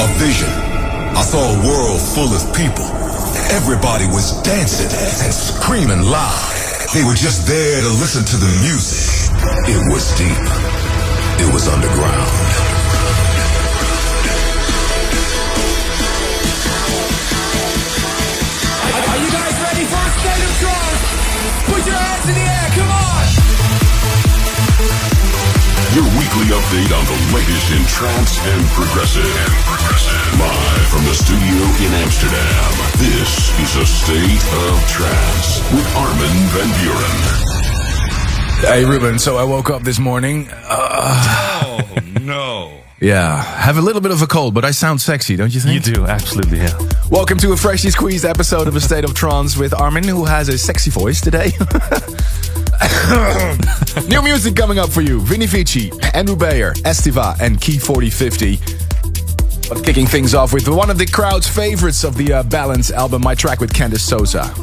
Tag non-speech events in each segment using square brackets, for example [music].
a vision. I saw a world full of people. Everybody was dancing and screaming loud. They were just there to listen to the music. It was deep. It was underground. Are you guys ready for a state of trance? Put your hands in the air, come on! Your weekly update on the latest in trance and progressive. And progressive. Live from the studio in Amsterdam. This is a state of trance with Armin van Buuren. Hey Ruben, so I woke up this morning. Uh, Oh no. [sighs] yeah, have a little bit of a cold, but I sound sexy, don't you think? You do, absolutely, yeah. Welcome to a freshly squeezed episode of A State of Trance with Armin, who has a sexy voice today. [laughs] New music coming up for you. Vini Vici, Andrew Bayer, Estiva, and Key 4050. But kicking things off with one of the crowd's favorites of the uh, Balance album, my track with Candace Sosa.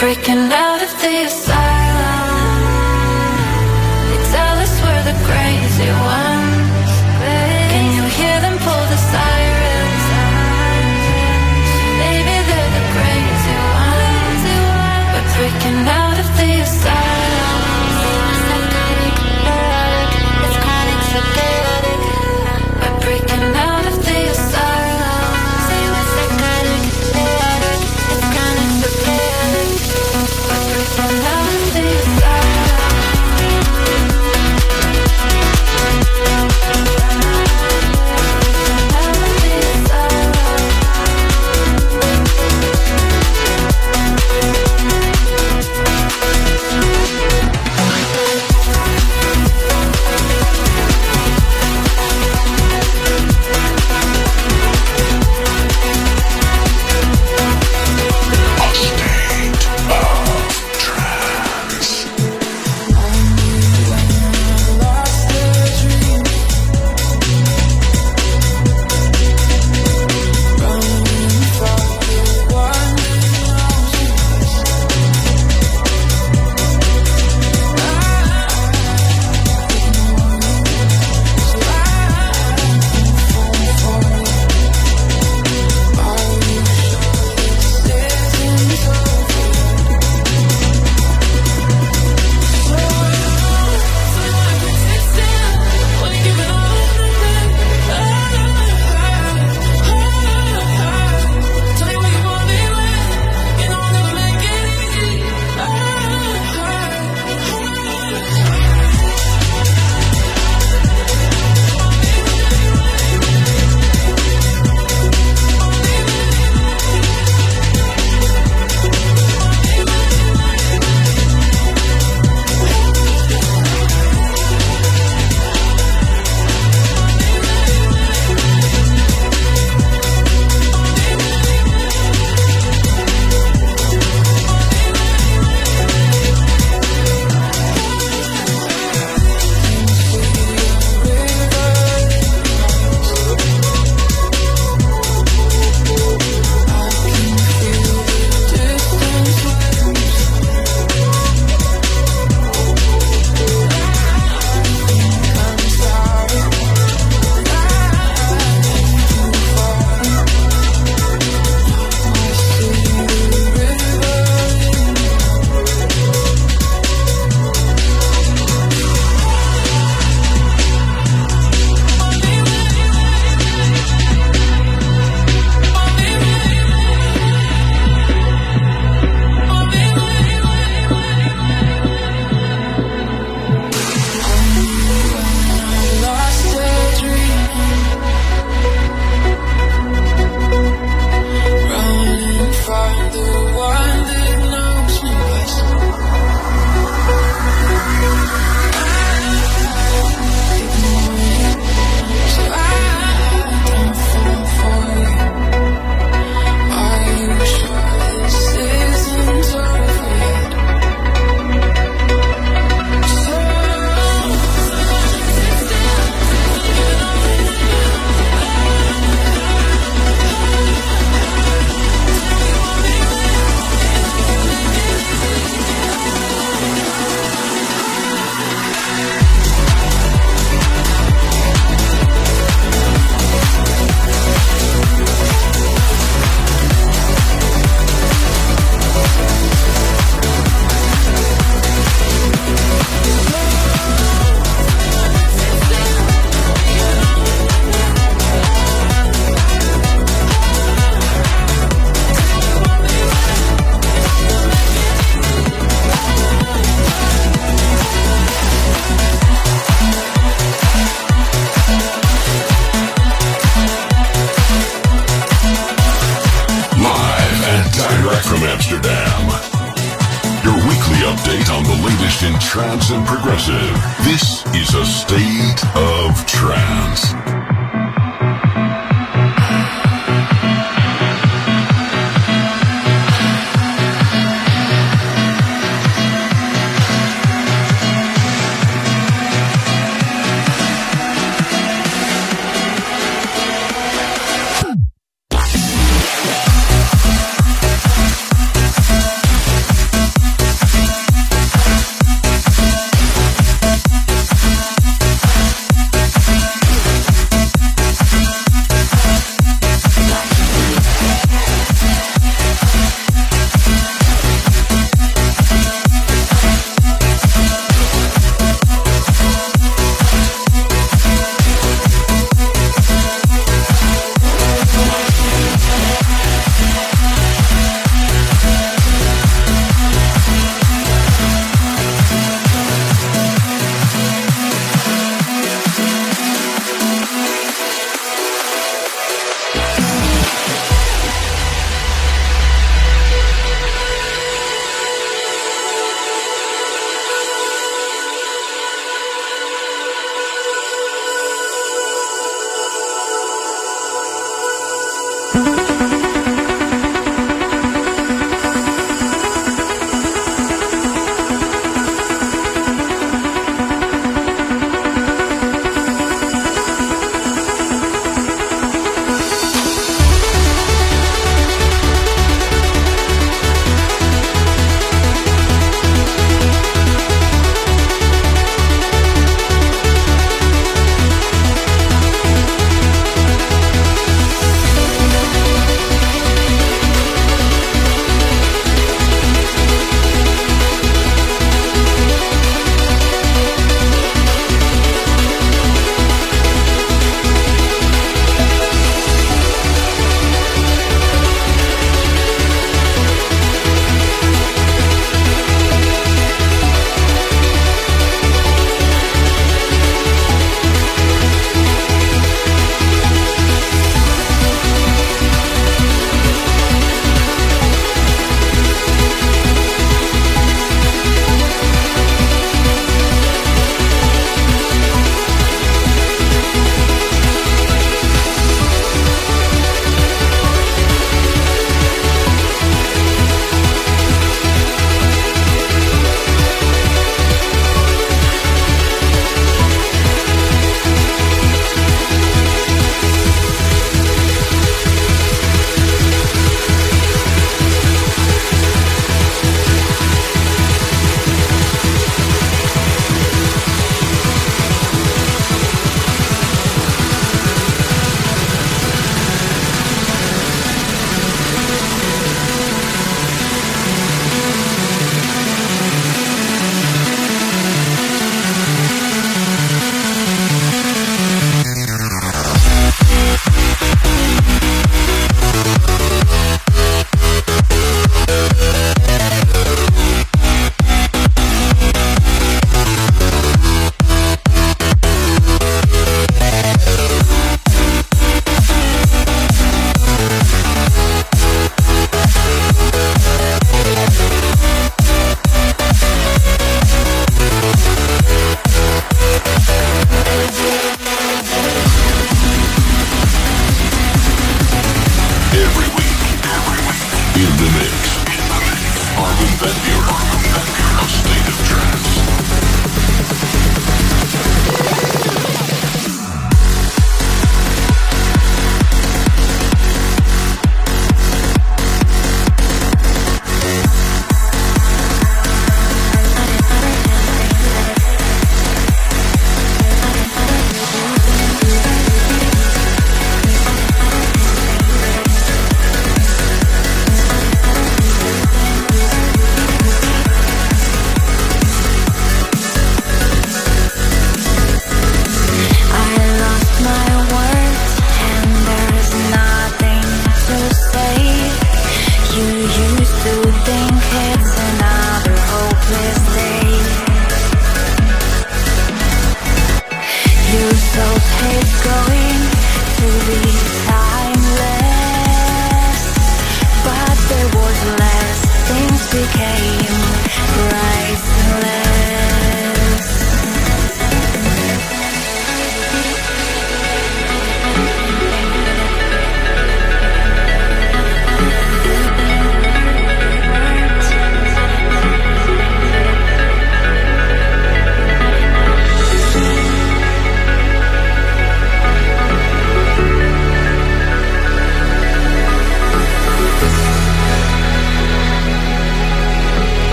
Breaking out of the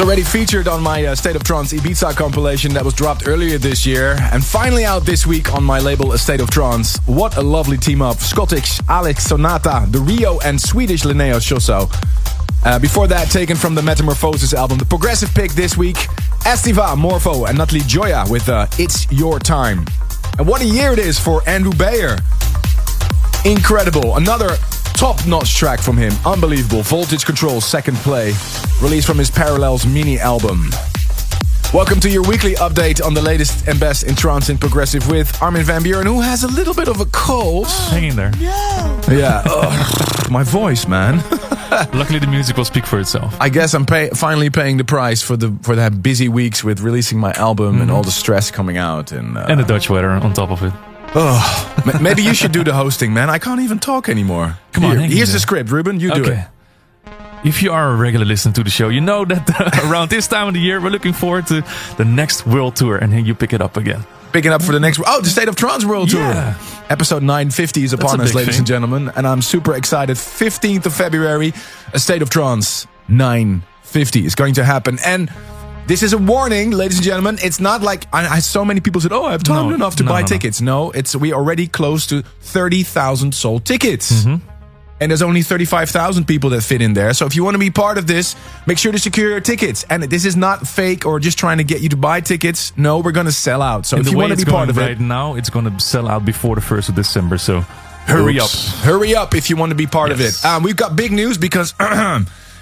already featured on my uh, State of Trance Ibiza compilation that was dropped earlier this year, and finally out this week on my label State of Trance. What a lovely team up! Scottish Alex Sonata, the Rio, and Swedish Linnea Shossow. Uh, before that, taken from the Metamorphosis album, the progressive pick this week, Estiva, Morpho, and Natalie Gioia with uh, It's Your Time. And what a year it is for Andrew Bayer. Incredible. Another top notch track from him. Unbelievable. Voltage Control, second play. Released from his Parallels mini album. Welcome to your weekly update on the latest and best in trance and progressive with Armin van Buuren, who has a little bit of a cold. [gasps] Hanging there. Yeah. Ugh, my voice, man. [laughs] Luckily, the music will speak for itself. I guess I'm pay- finally paying the price for the for that busy weeks with releasing my album and all the stress coming out and uh, And the Dutch weather on top of it. Oh, maybe you should do the hosting, man. I can't even talk anymore. Come on, Here, in here's the there. script, Ruben. You do it. If you are a regular listener to the show, you know that [laughs] uh, around this time of the year, we're looking forward to the next world tour, and then you pick it up again. Picking up for the next oh, the State of Trance World Yeah. Tour. Episode 950 is upon us, ladies thing. and gentlemen, and I'm super excited. 15th of February, a State of Trance 950 is going to happen, and. This is a warning, ladies and gentlemen. It's not like I, I so many people said, "Oh, I have time No, enough to no, buy no, tickets." No, it's we already close to thirty thousand sold tickets. Mm-hmm. and there's only 35,000 people that fit in there. So if you want to be part of this, make sure to secure your tickets. And this is not fake or just trying to get you to buy tickets. No, we're going to sell out. So And if you want to be part of right it, now, it's going to sell out before the 1st of December, so hurry Oops. up. Hurry up if you want to be part Yes. of it. Um, we've got big news because [clears throat]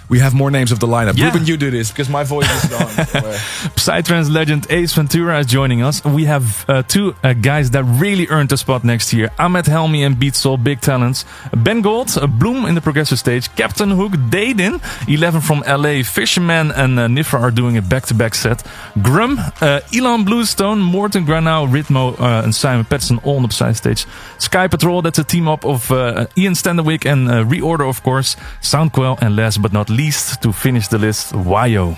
we have more names of the lineup. Yeah. Ruben, you do this because my voice is gone. [laughs] Psytrance legend Ace Ventura is joining us. We have uh, two uh, guys that really earned a spot next year. Ahmed Helmy and Beatsole, big talents. Ben Gold, uh, Bloom in the progressive stage. Captain Hook, Daydin, 11 from LA. Fisherman and uh, Nifra are doing a back-to-back set. Grum, uh, Ilan Bluestone, Morten Granau, Ritmo uh, and Simon Patterson all on the side stage. Sky Patrol, that's a team up of uh, Ian Standerwick and uh, Reorder, of course. Sound Quelle and last but not least, to finish the list, Wayo.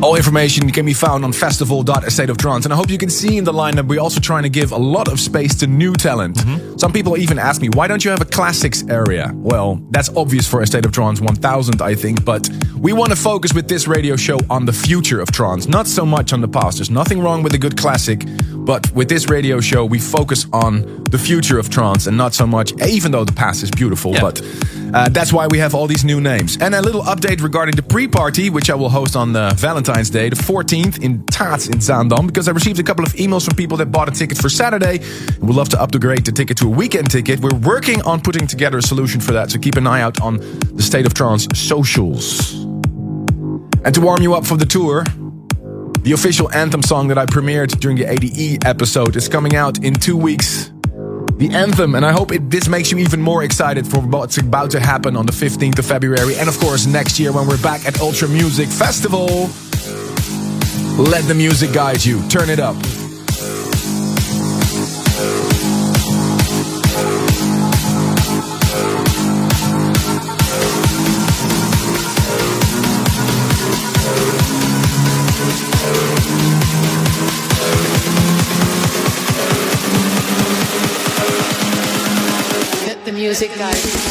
All information can be found on festival.estate of trance. And I hope you can see in the lineup, we're also trying to give a lot of space to new talent. Some people even ask me, why don't you have a classics area? Well, that's obvious for A State of Trance 1000, I think, but we want to focus with this radio show on the future of trance, not so much on the past. There's nothing wrong with a good classic, but with this radio show, we focus on the future of trance and not so much, even though the past is beautiful, but uh, that's why we have all these new names. And a little update regarding the pre-party, which I will host on uh, Valentine's Day, the 14th in TAETS in Zaandam, because I received a couple of emails from people that bought a ticket for Saturday. and would love to upgrade the ticket to a weekend ticket. We're working on putting together a solution for that, so keep an eye out on the State of Trance socials. And to warm you up for the tour, the official anthem song that I premiered during the ADE episode is coming out in two weeks the anthem, and I hope it, this makes you even more excited for what's about to happen on the 15th of February, and of course next year when we're back at Ultra Music Festival. Let the music guide you. Turn it up. Let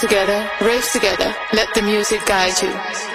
together, rave together, let the music guide you.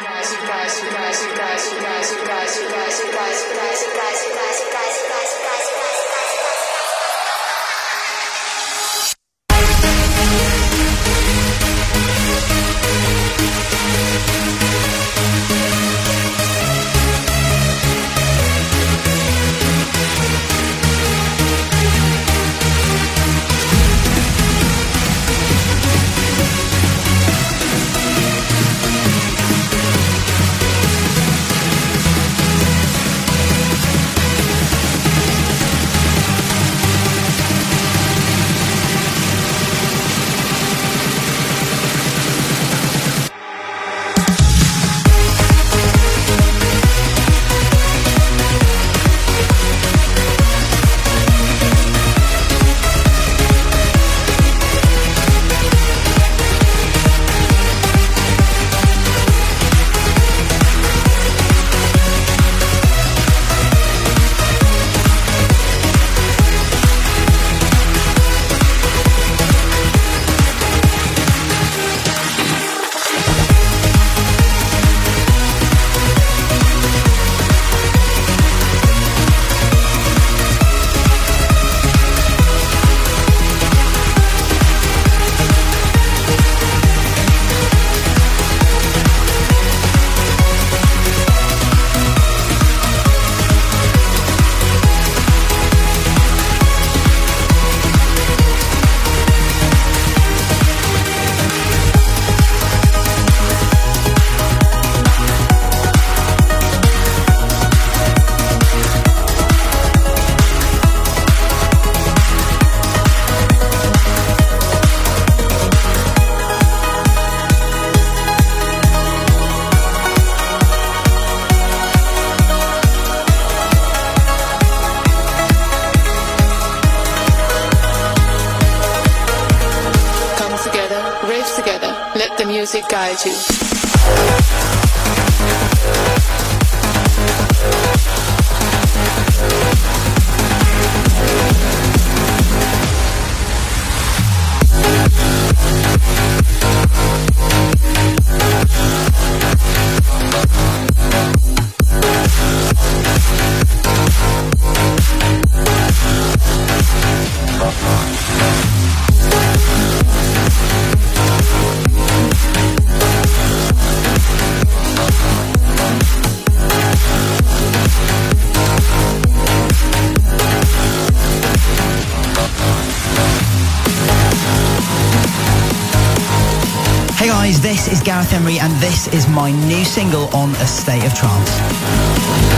Music is Gareth Emery, and this is my new single on A State of Trance.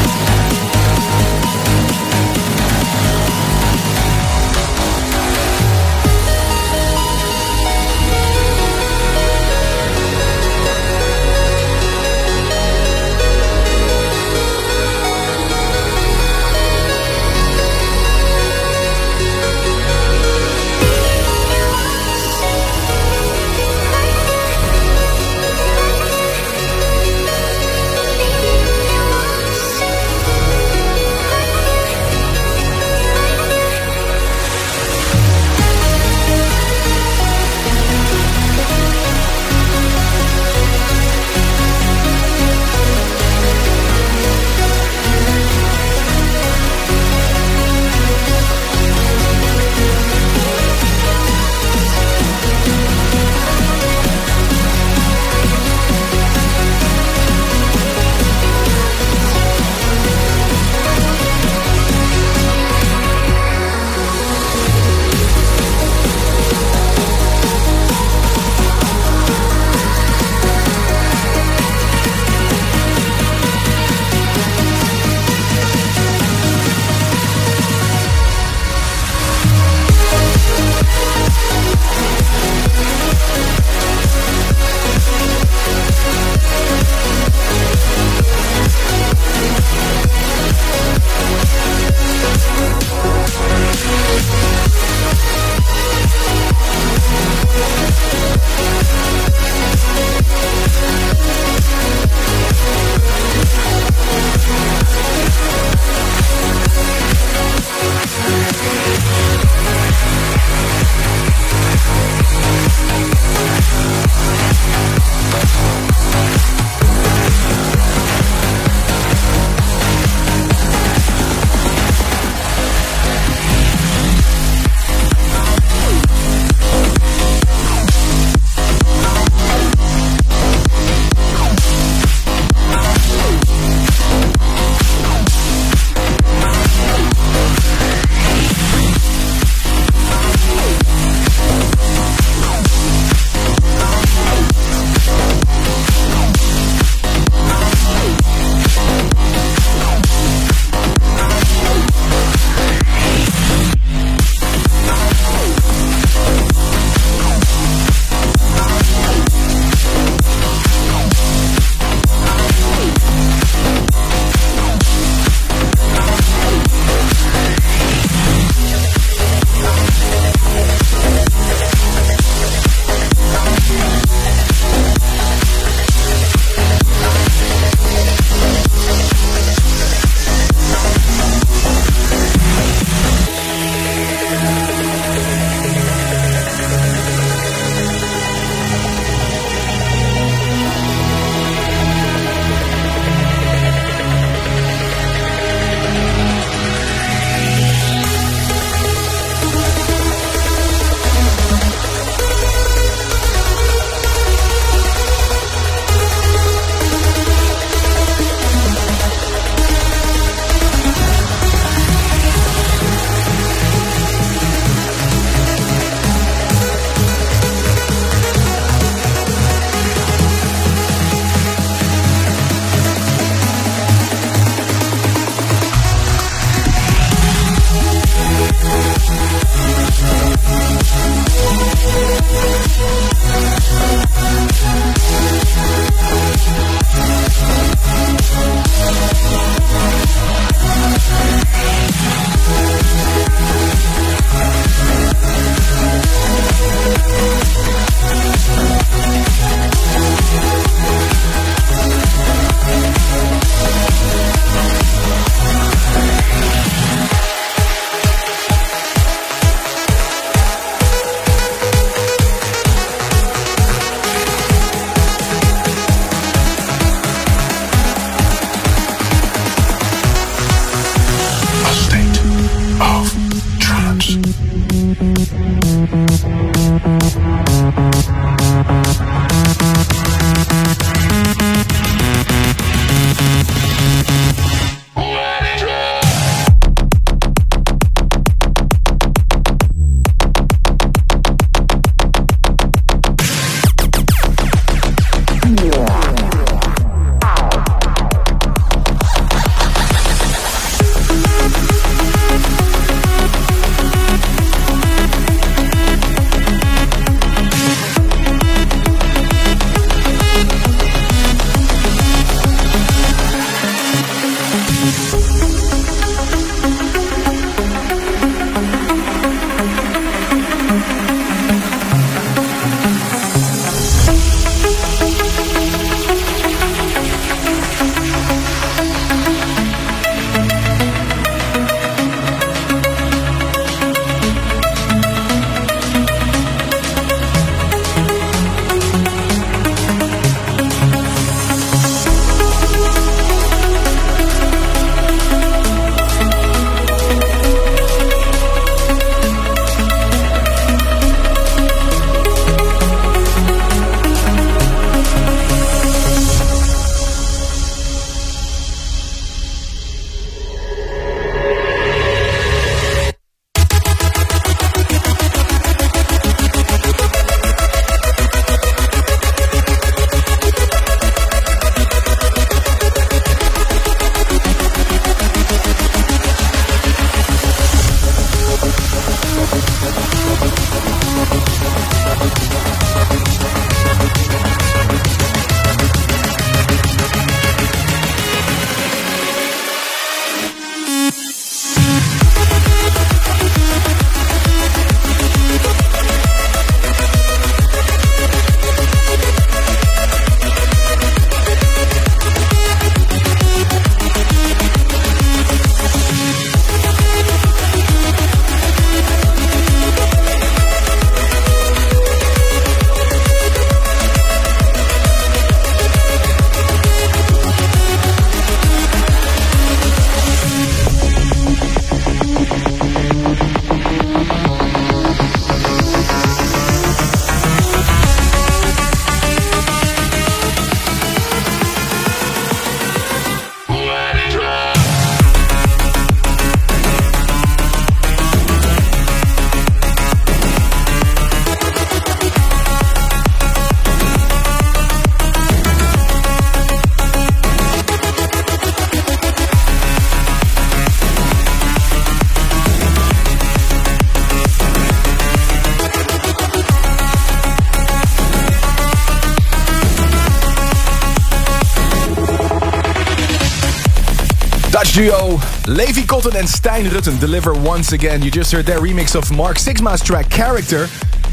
Duo Levi Cotton and Stijn Rutten deliver once again. You just heard their remix of Mark Sixma's track Character.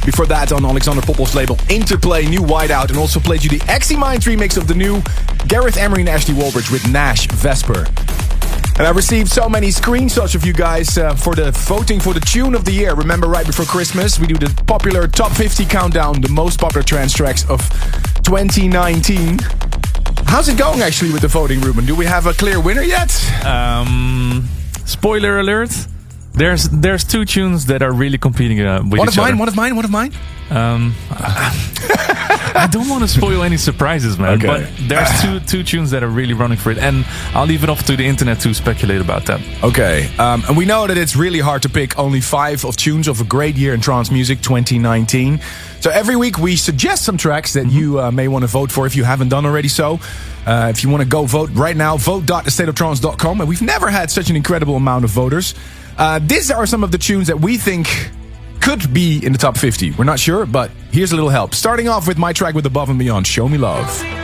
Before that, on Alexander Popov's label Interplay, New Whiteout, and also played you the Eximinds remix of the new Gareth Emery and Ashley Wallbridge with Nash Vesper. And I received so many screenshots of you guys uh, for the voting for the tune of the year. Remember, right before Christmas, we do the popular top 50 countdown, the most popular trance tracks of 2019. How's it going actually with the voting, Ruben? Do we have a clear winner yet? Um, spoiler alert. There's there's two tunes that are really competing uh, with One each of mine, other. one of mine, one of mine. Um, I don't want to spoil any surprises, man. Okay. But there's two two tunes that are really running for it, and I'll leave it off to the internet to speculate about that. Okay, um, and we know that it's really hard to pick only five of tunes of a great year in trance music 2019. So every week we suggest some tracks that you uh, may want to vote for if you haven't done already so. Uh, if you want to go vote right now, vote.thestateoftrance.com. And we've never had such an incredible amount of voters. Uh, these are some of the tunes that we think could be in the top 50. We're not sure, but here's a little help. Starting off with my track with Above and Beyond, Show Me Love.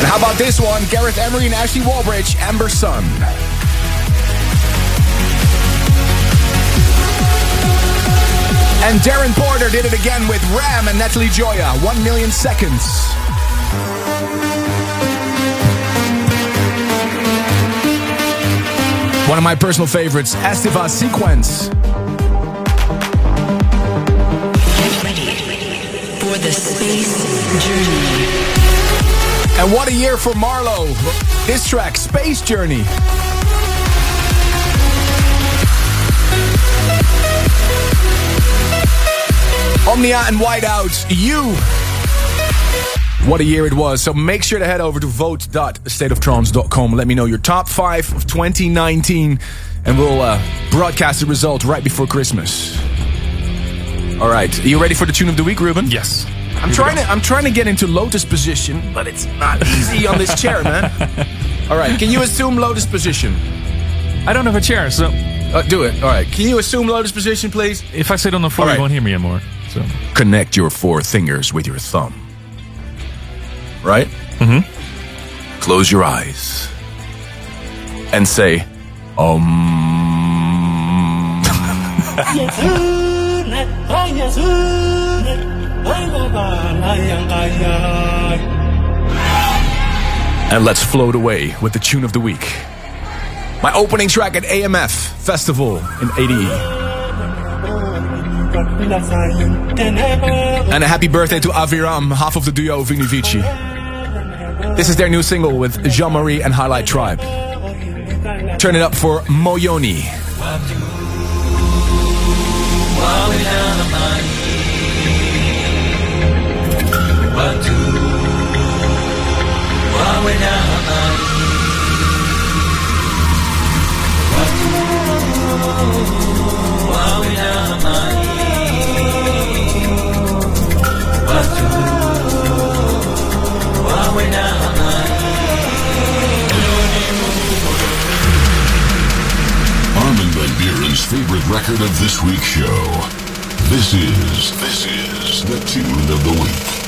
And how about this one? Gareth Emery and Ashley Wallbridge, Amber Sun. And Darren Porter did it again with Ram and Natalie Gioia, 1 million seconds. One of my personal favorites, Estiva Sequence. Get ready for the space journey. And what a year for MaRLo. This track, Space Journey. Omnia and Whiteout, you. What a year it was. So make sure to head over to vote.stateoftrance.com. Let me know your top five of 2019, and we'll uh, broadcast the result right before Christmas. All right, are you ready for the tune of the week, Ruben? Yes. I'm trying to I'm trying to get into lotus position, but it's not easy on this chair, man. [laughs] All right, can you assume lotus position? I don't have a chair, so Uh, do it. All right, can you assume lotus position, please? if I sit on the floor, All right. you won't hear me anymore. So Connect your four fingers with your thumb. Right? Mm Mhm. Close your eyes and say, Um. [laughs] and let's float away with the tune of the week. My opening track at AMF Festival in ADE. And a happy birthday to Aviram, half of the duo Vini Vici. This is their new single with Jean Marie and Hilight Tribe. Turn it up for Moyoni. Armin van Buuren's favorite record of this week's show. This is, this is the tune of the week.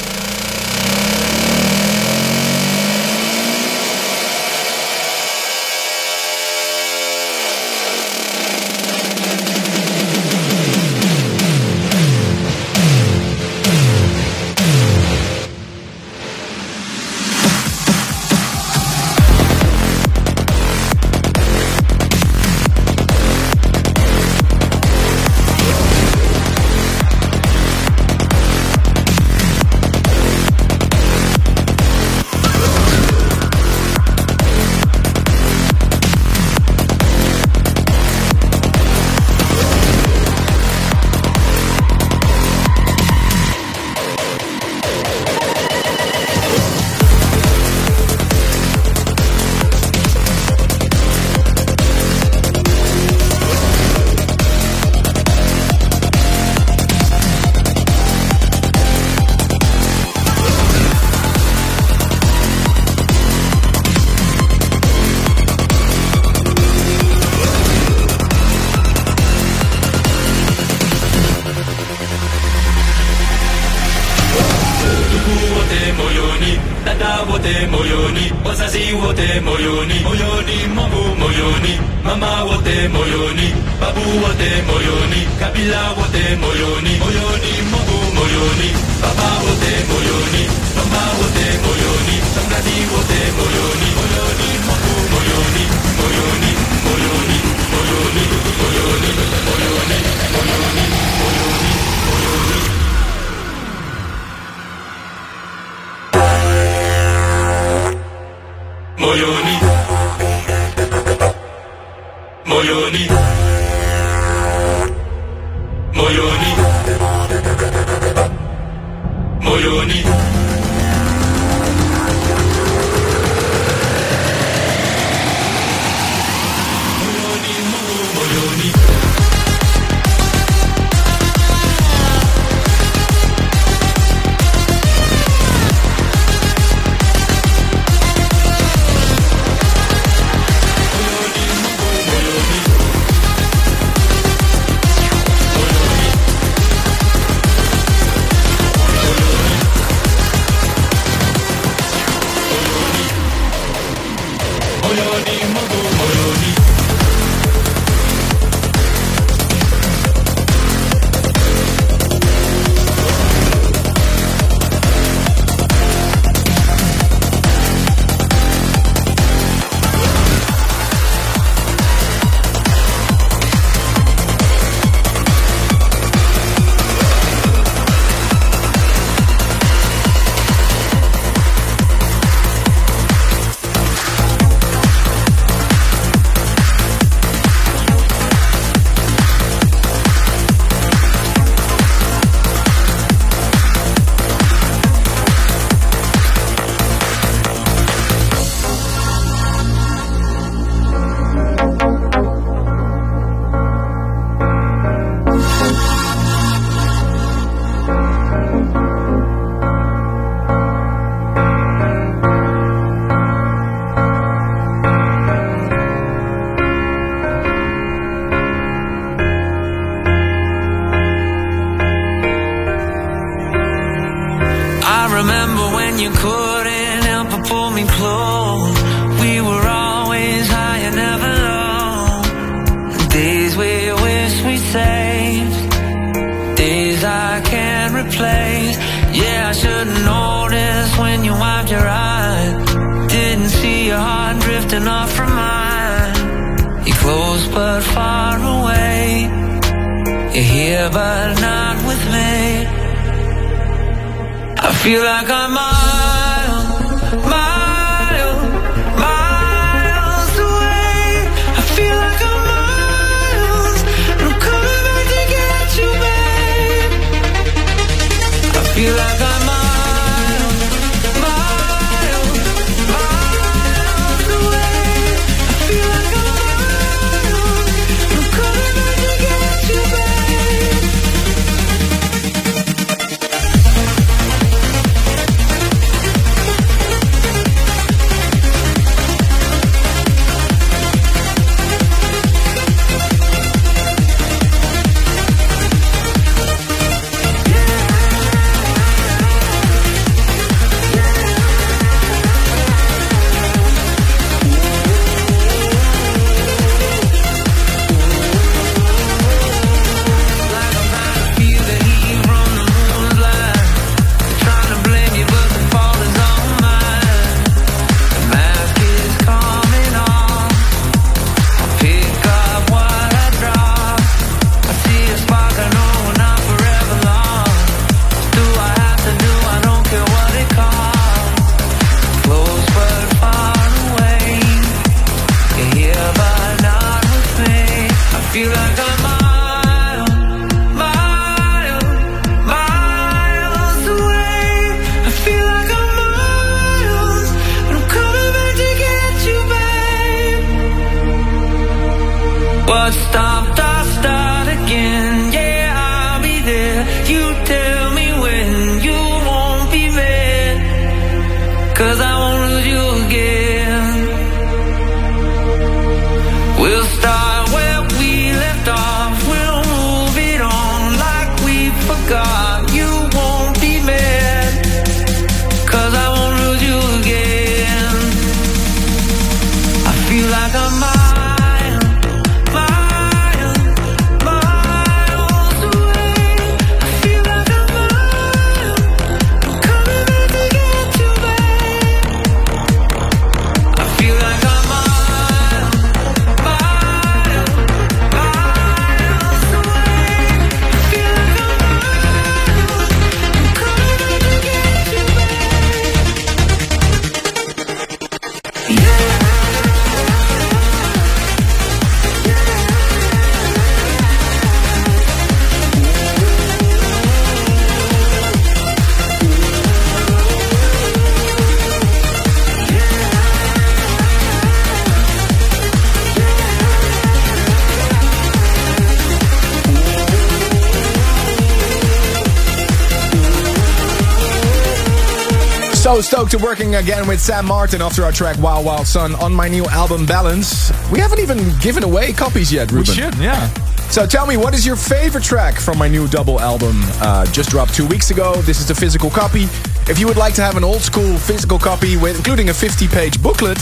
So stoked to working again with Sam Martin after our track Wild Wild Son on my new album Balance. We haven't even given away copies yet, Ruben. We should, yeah. So tell me, what is your favorite track from my new double album? Uh, just dropped two weeks ago. This is the physical copy. If you would like to have an old school physical copy with including a 50 page booklet,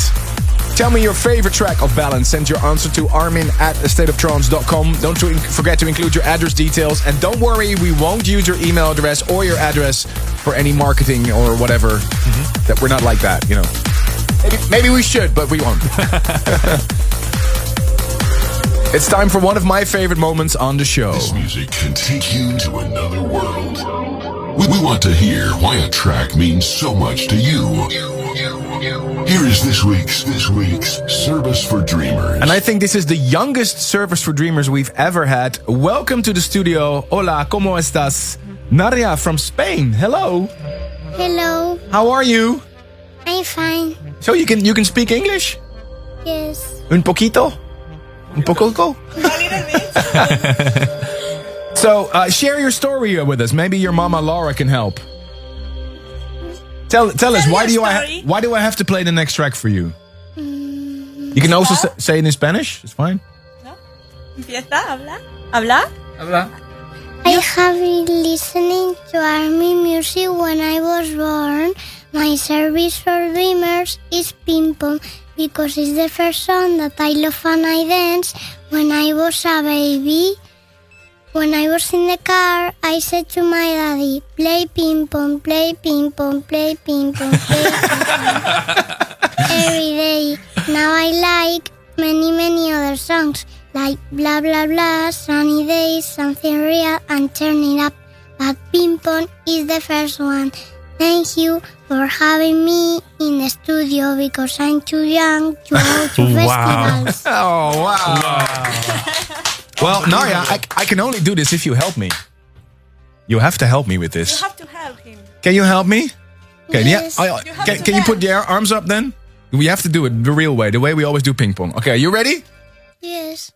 tell me your favorite track of Balance. Send your answer to armin at stateoftrance.com. Don't forget to include your address details. And don't worry, we won't use your email address or your address for any marketing or whatever. Mm-hmm. That we're not like that, you know. Maybe, maybe we should, but we won't. [laughs] it's time for one of my favorite moments on the show. This music can take you to another world. We, we want to hear why a track means so much to you. Here is this week's this week's service for dreamers. And I think this is the youngest service for dreamers we've ever had. Welcome to the studio. Hola, ¿cómo estás? Nadia from Spain. Hello. Hello, How are you? I'm fine. So you can you can speak English? Yes. Un poquito? Un poco? [laughs] so uh, share your story with us. Maybe your mama Laura can help. Tell tell us why do you I ha- why do I have to play the next track for you? You can also sa- say it in Spanish. It's fine. No. Empieza, habla. Habla. Habla. I have been listening to army music when I was born. My service for dreamers is ping pong because it's the first song that I love and I dance when I was a baby. When I was in the car, I said to my daddy, play ping pong, play ping pong, play ping pong, play ping pong. [laughs] Every day. Now I like many, many other songs like blah blah blah, sunny days, something real, and turn it up. But ping pong is the first one. Thank you for having me in the studio because I'm too young to go to [laughs] festivals. [laughs] Oh wow. well, Naya, I, I can only do this if you help me. You have to help me with this. You this. have to help him. Can you help me? Okay, Yes. yeah. I- You can, can you put your arms up then? We have to do it the real way, the way we always do ping pong. Okay, are you ready? Yes.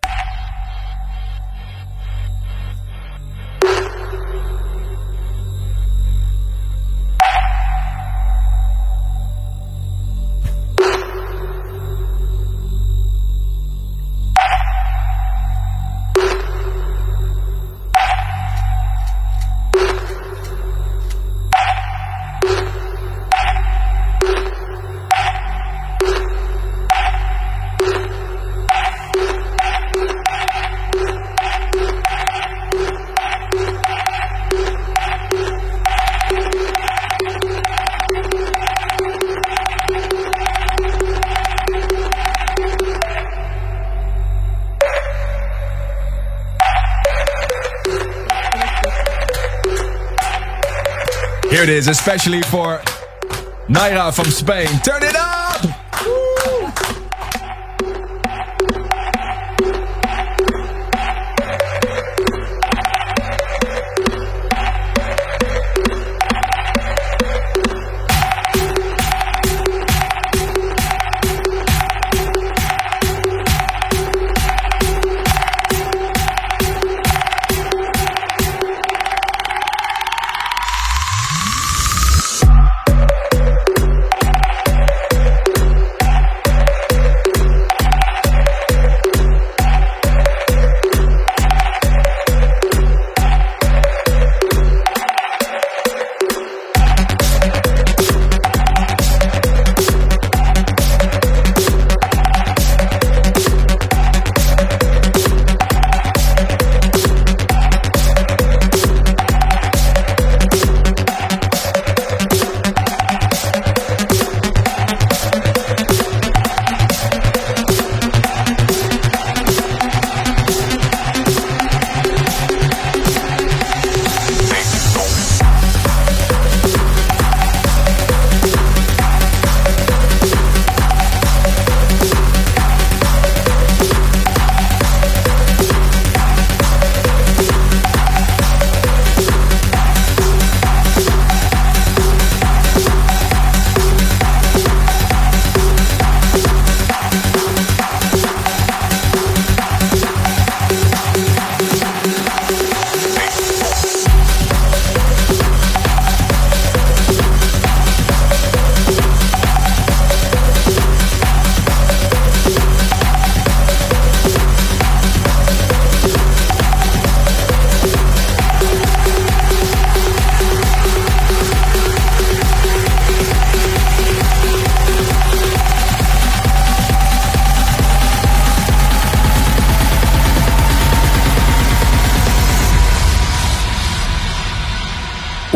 Is, especially for Naira from Spain. Turn it up!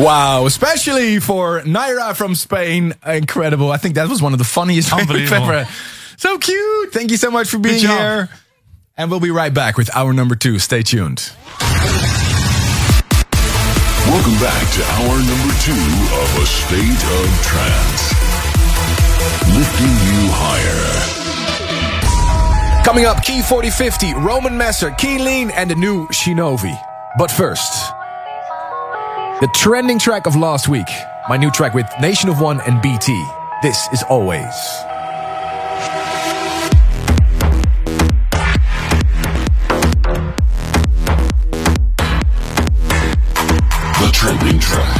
Wow, especially for Naira from Spain. Incredible. I think that was one of the funniest we've Unbelievable. ever. So cute. Thank you so much for being here. And we'll be right back with our number two. Stay tuned. Welcome back to hour number two of A State of Trance. Lifting you higher. Coming up, Key 4050, Roman Messer, Key Lean, and the new Shinovi. But first, the trending track of last week. My new track with Nation of One and BT. This is always. The trending track.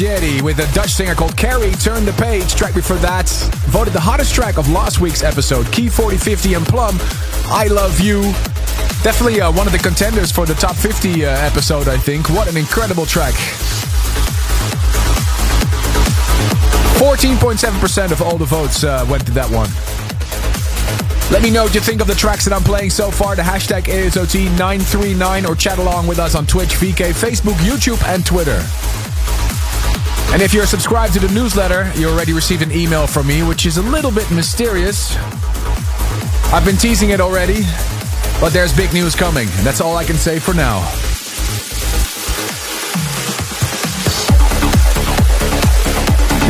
Baggieri with a Dutch singer called Cari, Turn the Page. Track before that, voted the hottest track of last week's episode, Key 4050 and Plumb, I Love You. Definitely uh, one of the contenders for the top 50 uh, episode, I think. What an incredible track. 14.7% of all the votes uh, went to that one. Let me know what you think of the tracks that I'm playing so far. The hashtag ASOT939 or chat along with us on Twitch, VK, Facebook, YouTube, and Twitter. And if you're subscribed to the newsletter, you already received an email from me, which is a little bit mysterious. I've been teasing it already, but there's big news coming, and that's all I can say for now.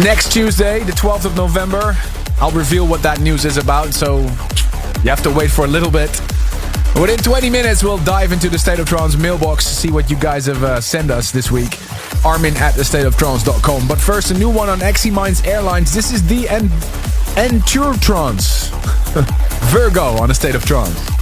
Next Tuesday, the 12th of November, I'll reveal what that news is about, so you have to wait for a little bit. Within 20 minutes, we'll dive into the State of Trance mailbox to see what you guys have uh, sent us this week. Armin at thestateoftrance.com. But first, a new one on Exy Minds Airlines. This is the en- Enturance. [laughs] Virgo on the State of Trance.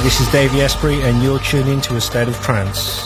This is Davey Asprey, and you're tuned into a state of trance.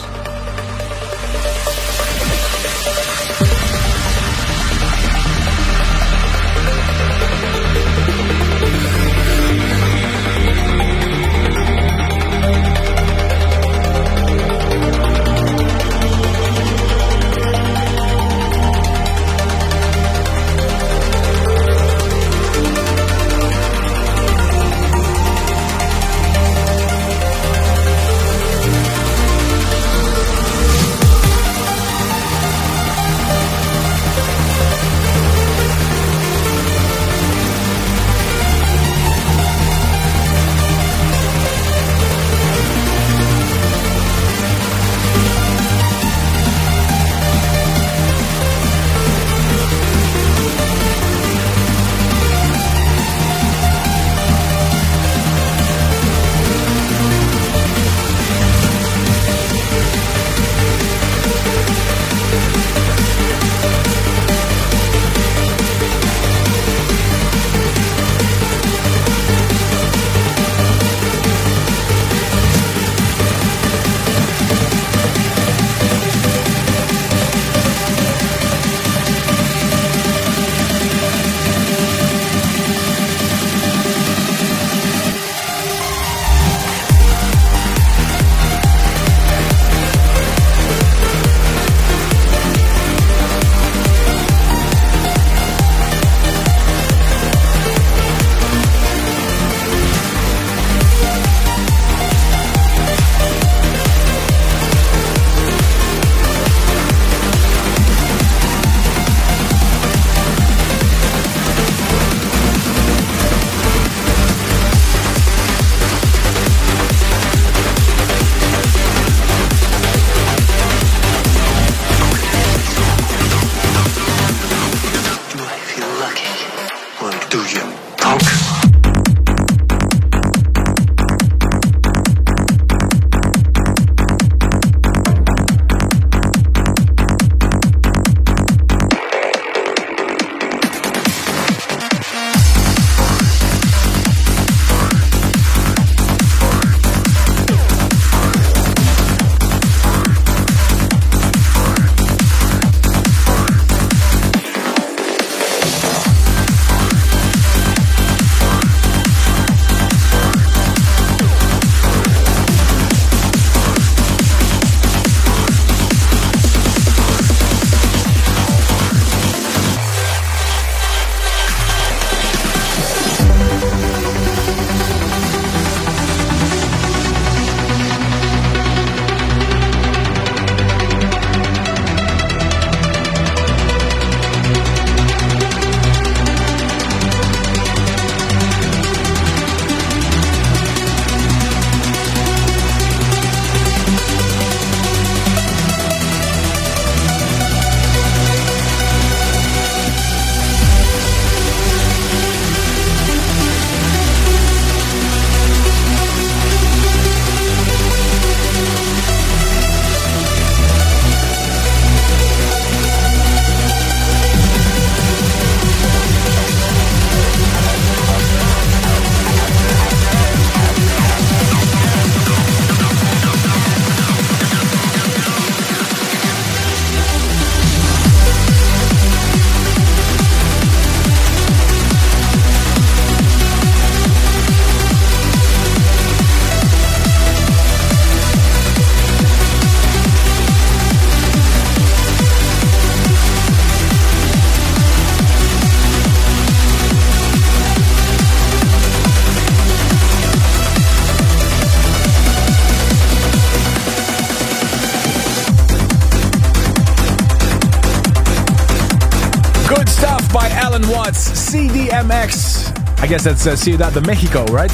CDMX. I guess that's uh, Ciudad de Mexico, right?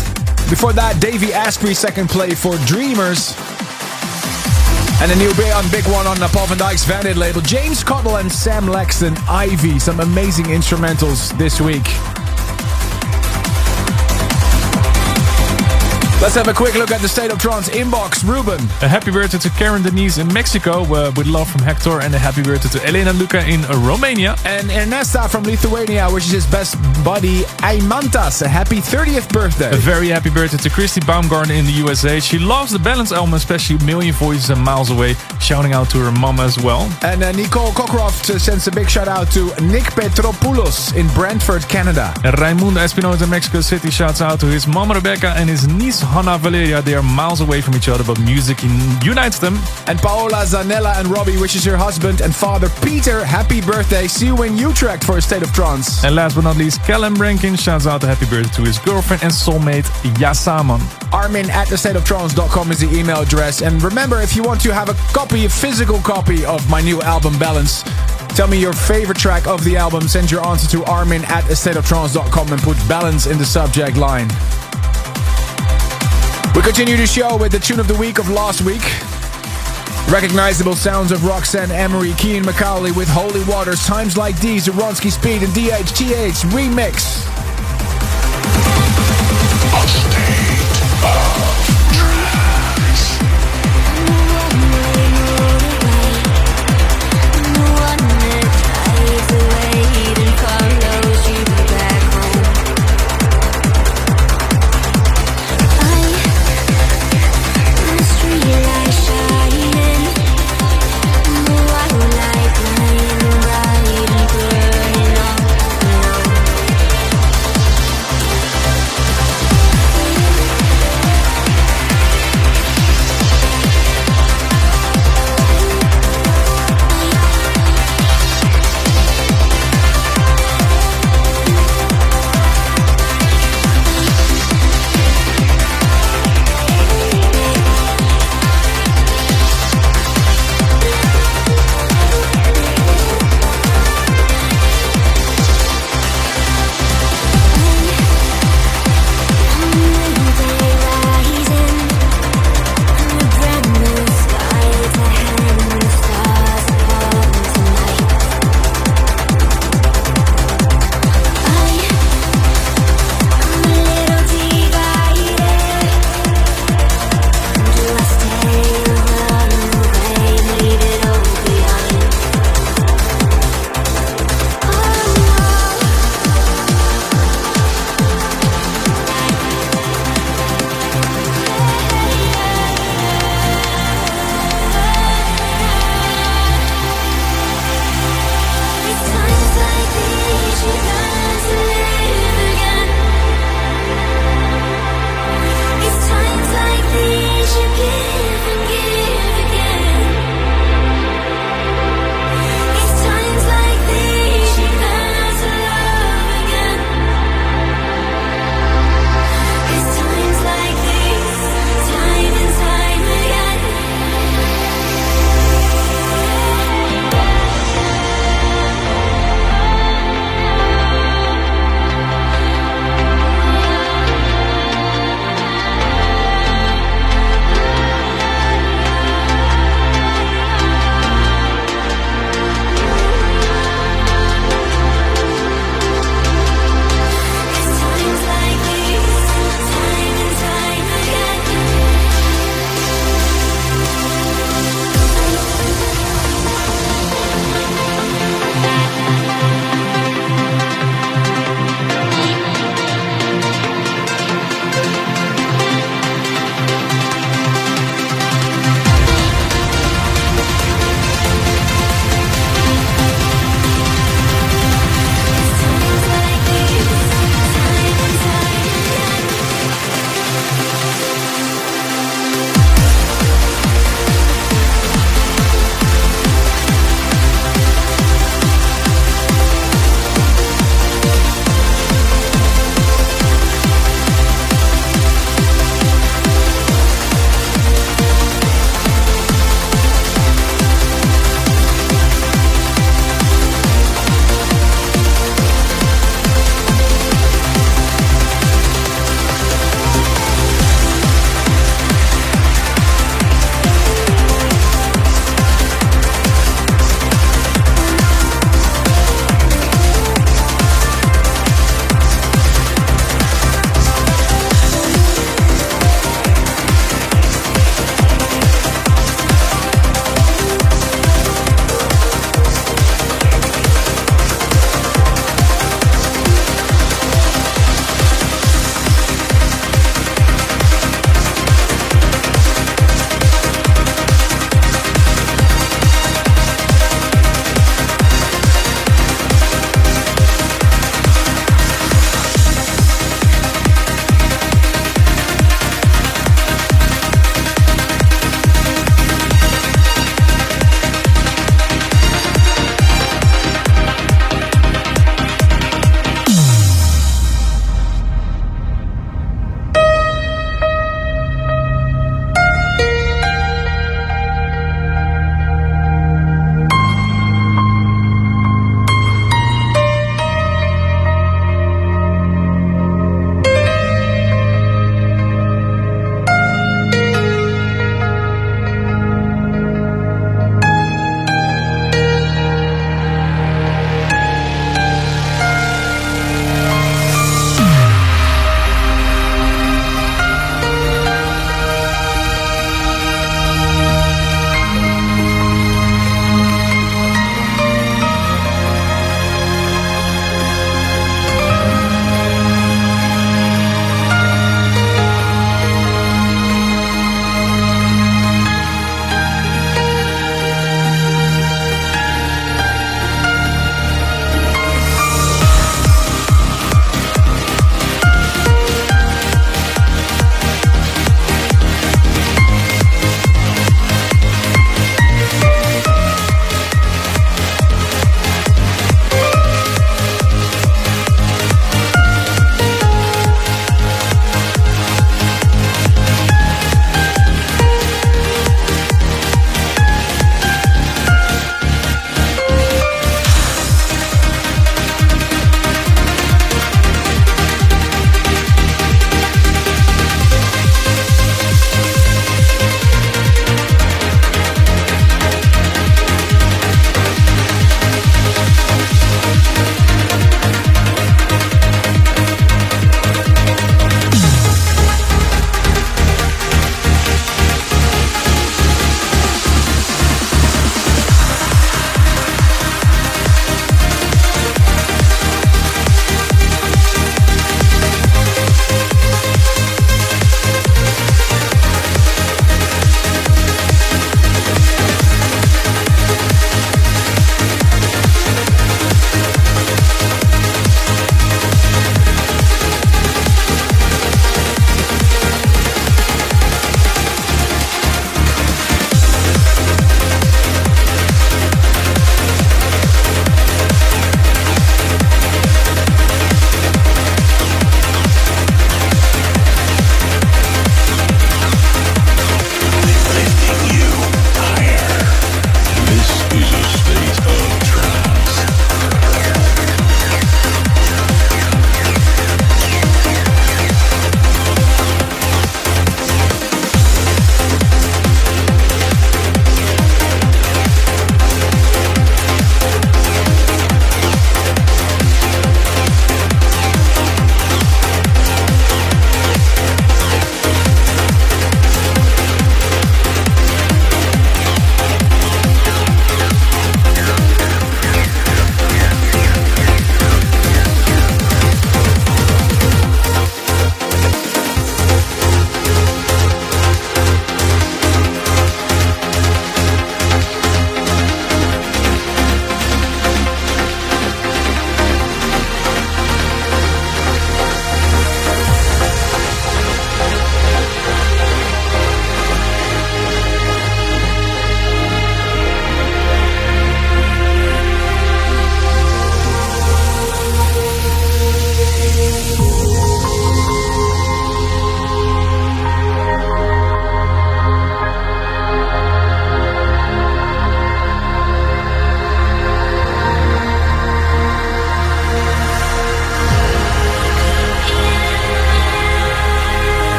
Before that, Davey Asprey, second play for Dreamers. And a new big, on big one on the Paul van Dyk's Vandit label. James Cottle and Sam Laxton, Ivy. Some amazing instrumentals this week. Let's have a quick look at the State of Trance inbox. Ruben. A happy birthday to Karen Denise in Mexico uh, with love from Hector. And a happy birthday to Elena Luca in Romania. And Ernesta from Lithuania wishes his best buddy Aimantas a happy 30th birthday. A very happy birthday to Christy Baumgarten in the USA. She loves the Balance album, especially Million Voices and Miles Away. Shouting out to her mom as well. And uh, Nicole Cockcroft sends a big shout out to Nick Petropoulos in Brantford, Canada. And Raimundo Espinosa in Mexico City shouts out to his mom Rebecca and his niece Hannah Valeria. They are miles away from each other, but music unites them. And Paola Zanella and Robbie wishes her husband and father Peter happy birthday. See you in Utrecht for a state of trance. And last but not least, Callum Rankin shouts out a happy birthday to his girlfriend and soulmate Yasaman. Armin at thestateoftrance.com is the email address. And remember, if you want to have a copy, a physical copy of my new album Balance, tell me your favorite track of the album. Send your answer to Armin at thestateoftrance.com and put balance in the subject line. We continue the show with the tune of the week of last week. Recognizable sounds of Roxanne Emery, Kean McCauley with Holy Waters, Times Like These, Ronski Speed, and DJ T.H. remix.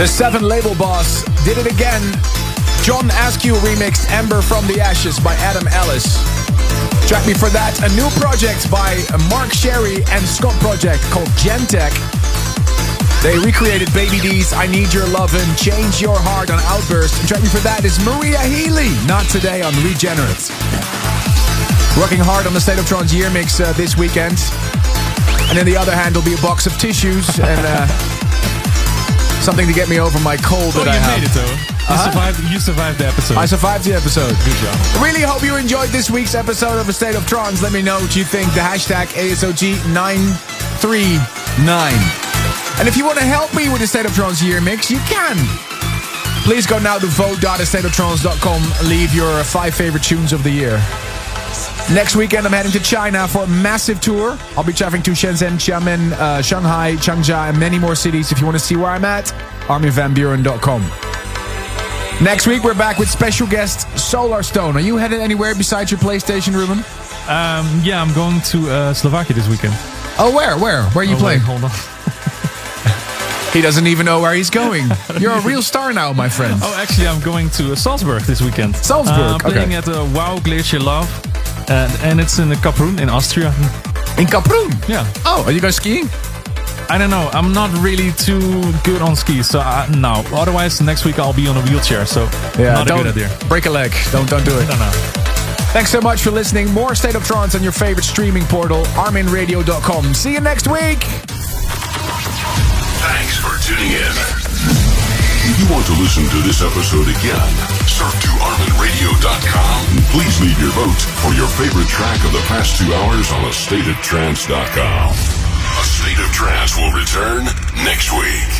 The Seven label boss did it again. John Askew remixed Ember from the Ashes by Adam Ellis. Track me for that, a new project by Mark Sherry and Scot Project called Gentech. They recreated Baby D's I Need Your Lovin', Change Your Heart on Outburst. And track me for that is Maria Healy, Not Today on Regenerate. Working hard on the State of Trance year mix uh, this weekend. And in the other hand will be a box of tissues and uh, something to get me over my cold Oh, that I you have. made it though. You Uh-huh. survived. You survived the episode. I survived the episode. Good job. Really hope you enjoyed this week's episode of A State of Trance. Let me know what you think. The hashtag ASOT939. And if you want to help me with the State of Trance year mix, you can. Please go now to vote.astateoftrance.com. Leave your five favorite tunes of the year. Next weekend, I'm heading to China for a massive tour. I'll be traveling to Shenzhen, Xiamen, uh, Shanghai, Changzhou, and many more cities. If you want to see where I'm at, arminvanbuuren.com. Next week, we're back with special guest Solarstone. Are you headed anywhere besides your PlayStation, Ruben? Um, yeah, I'm going to uh, Slovakia this weekend. Oh, where? Where? Where are you Oh, playing? wait, hold on. [laughs] He doesn't even know where he's going. [laughs] You're a real star now, my friend. Oh, actually, I'm going to Salzburg this weekend. Salzburg, Uh, I'm playing okay. at uh, WoW Glacier Love, and, and it's in Kaprun in Austria. In Kaprun? Yeah. Oh, are you going skiing? I don't know. I'm not really too good on skis, so I, no. Otherwise, next week I'll be on a wheelchair, so yeah, not a don't good idea. break a leg. Don't don't do it. No, no. Thanks so much for listening. More State of Trance on your favorite streaming portal, arminradio.com. See you next week. Thanks for tuning in. If you want to listen to this episode again, surf to Please leave your vote for your favorite track of the past two hours on AstateOfTrance.com. A State of Trance will return next week.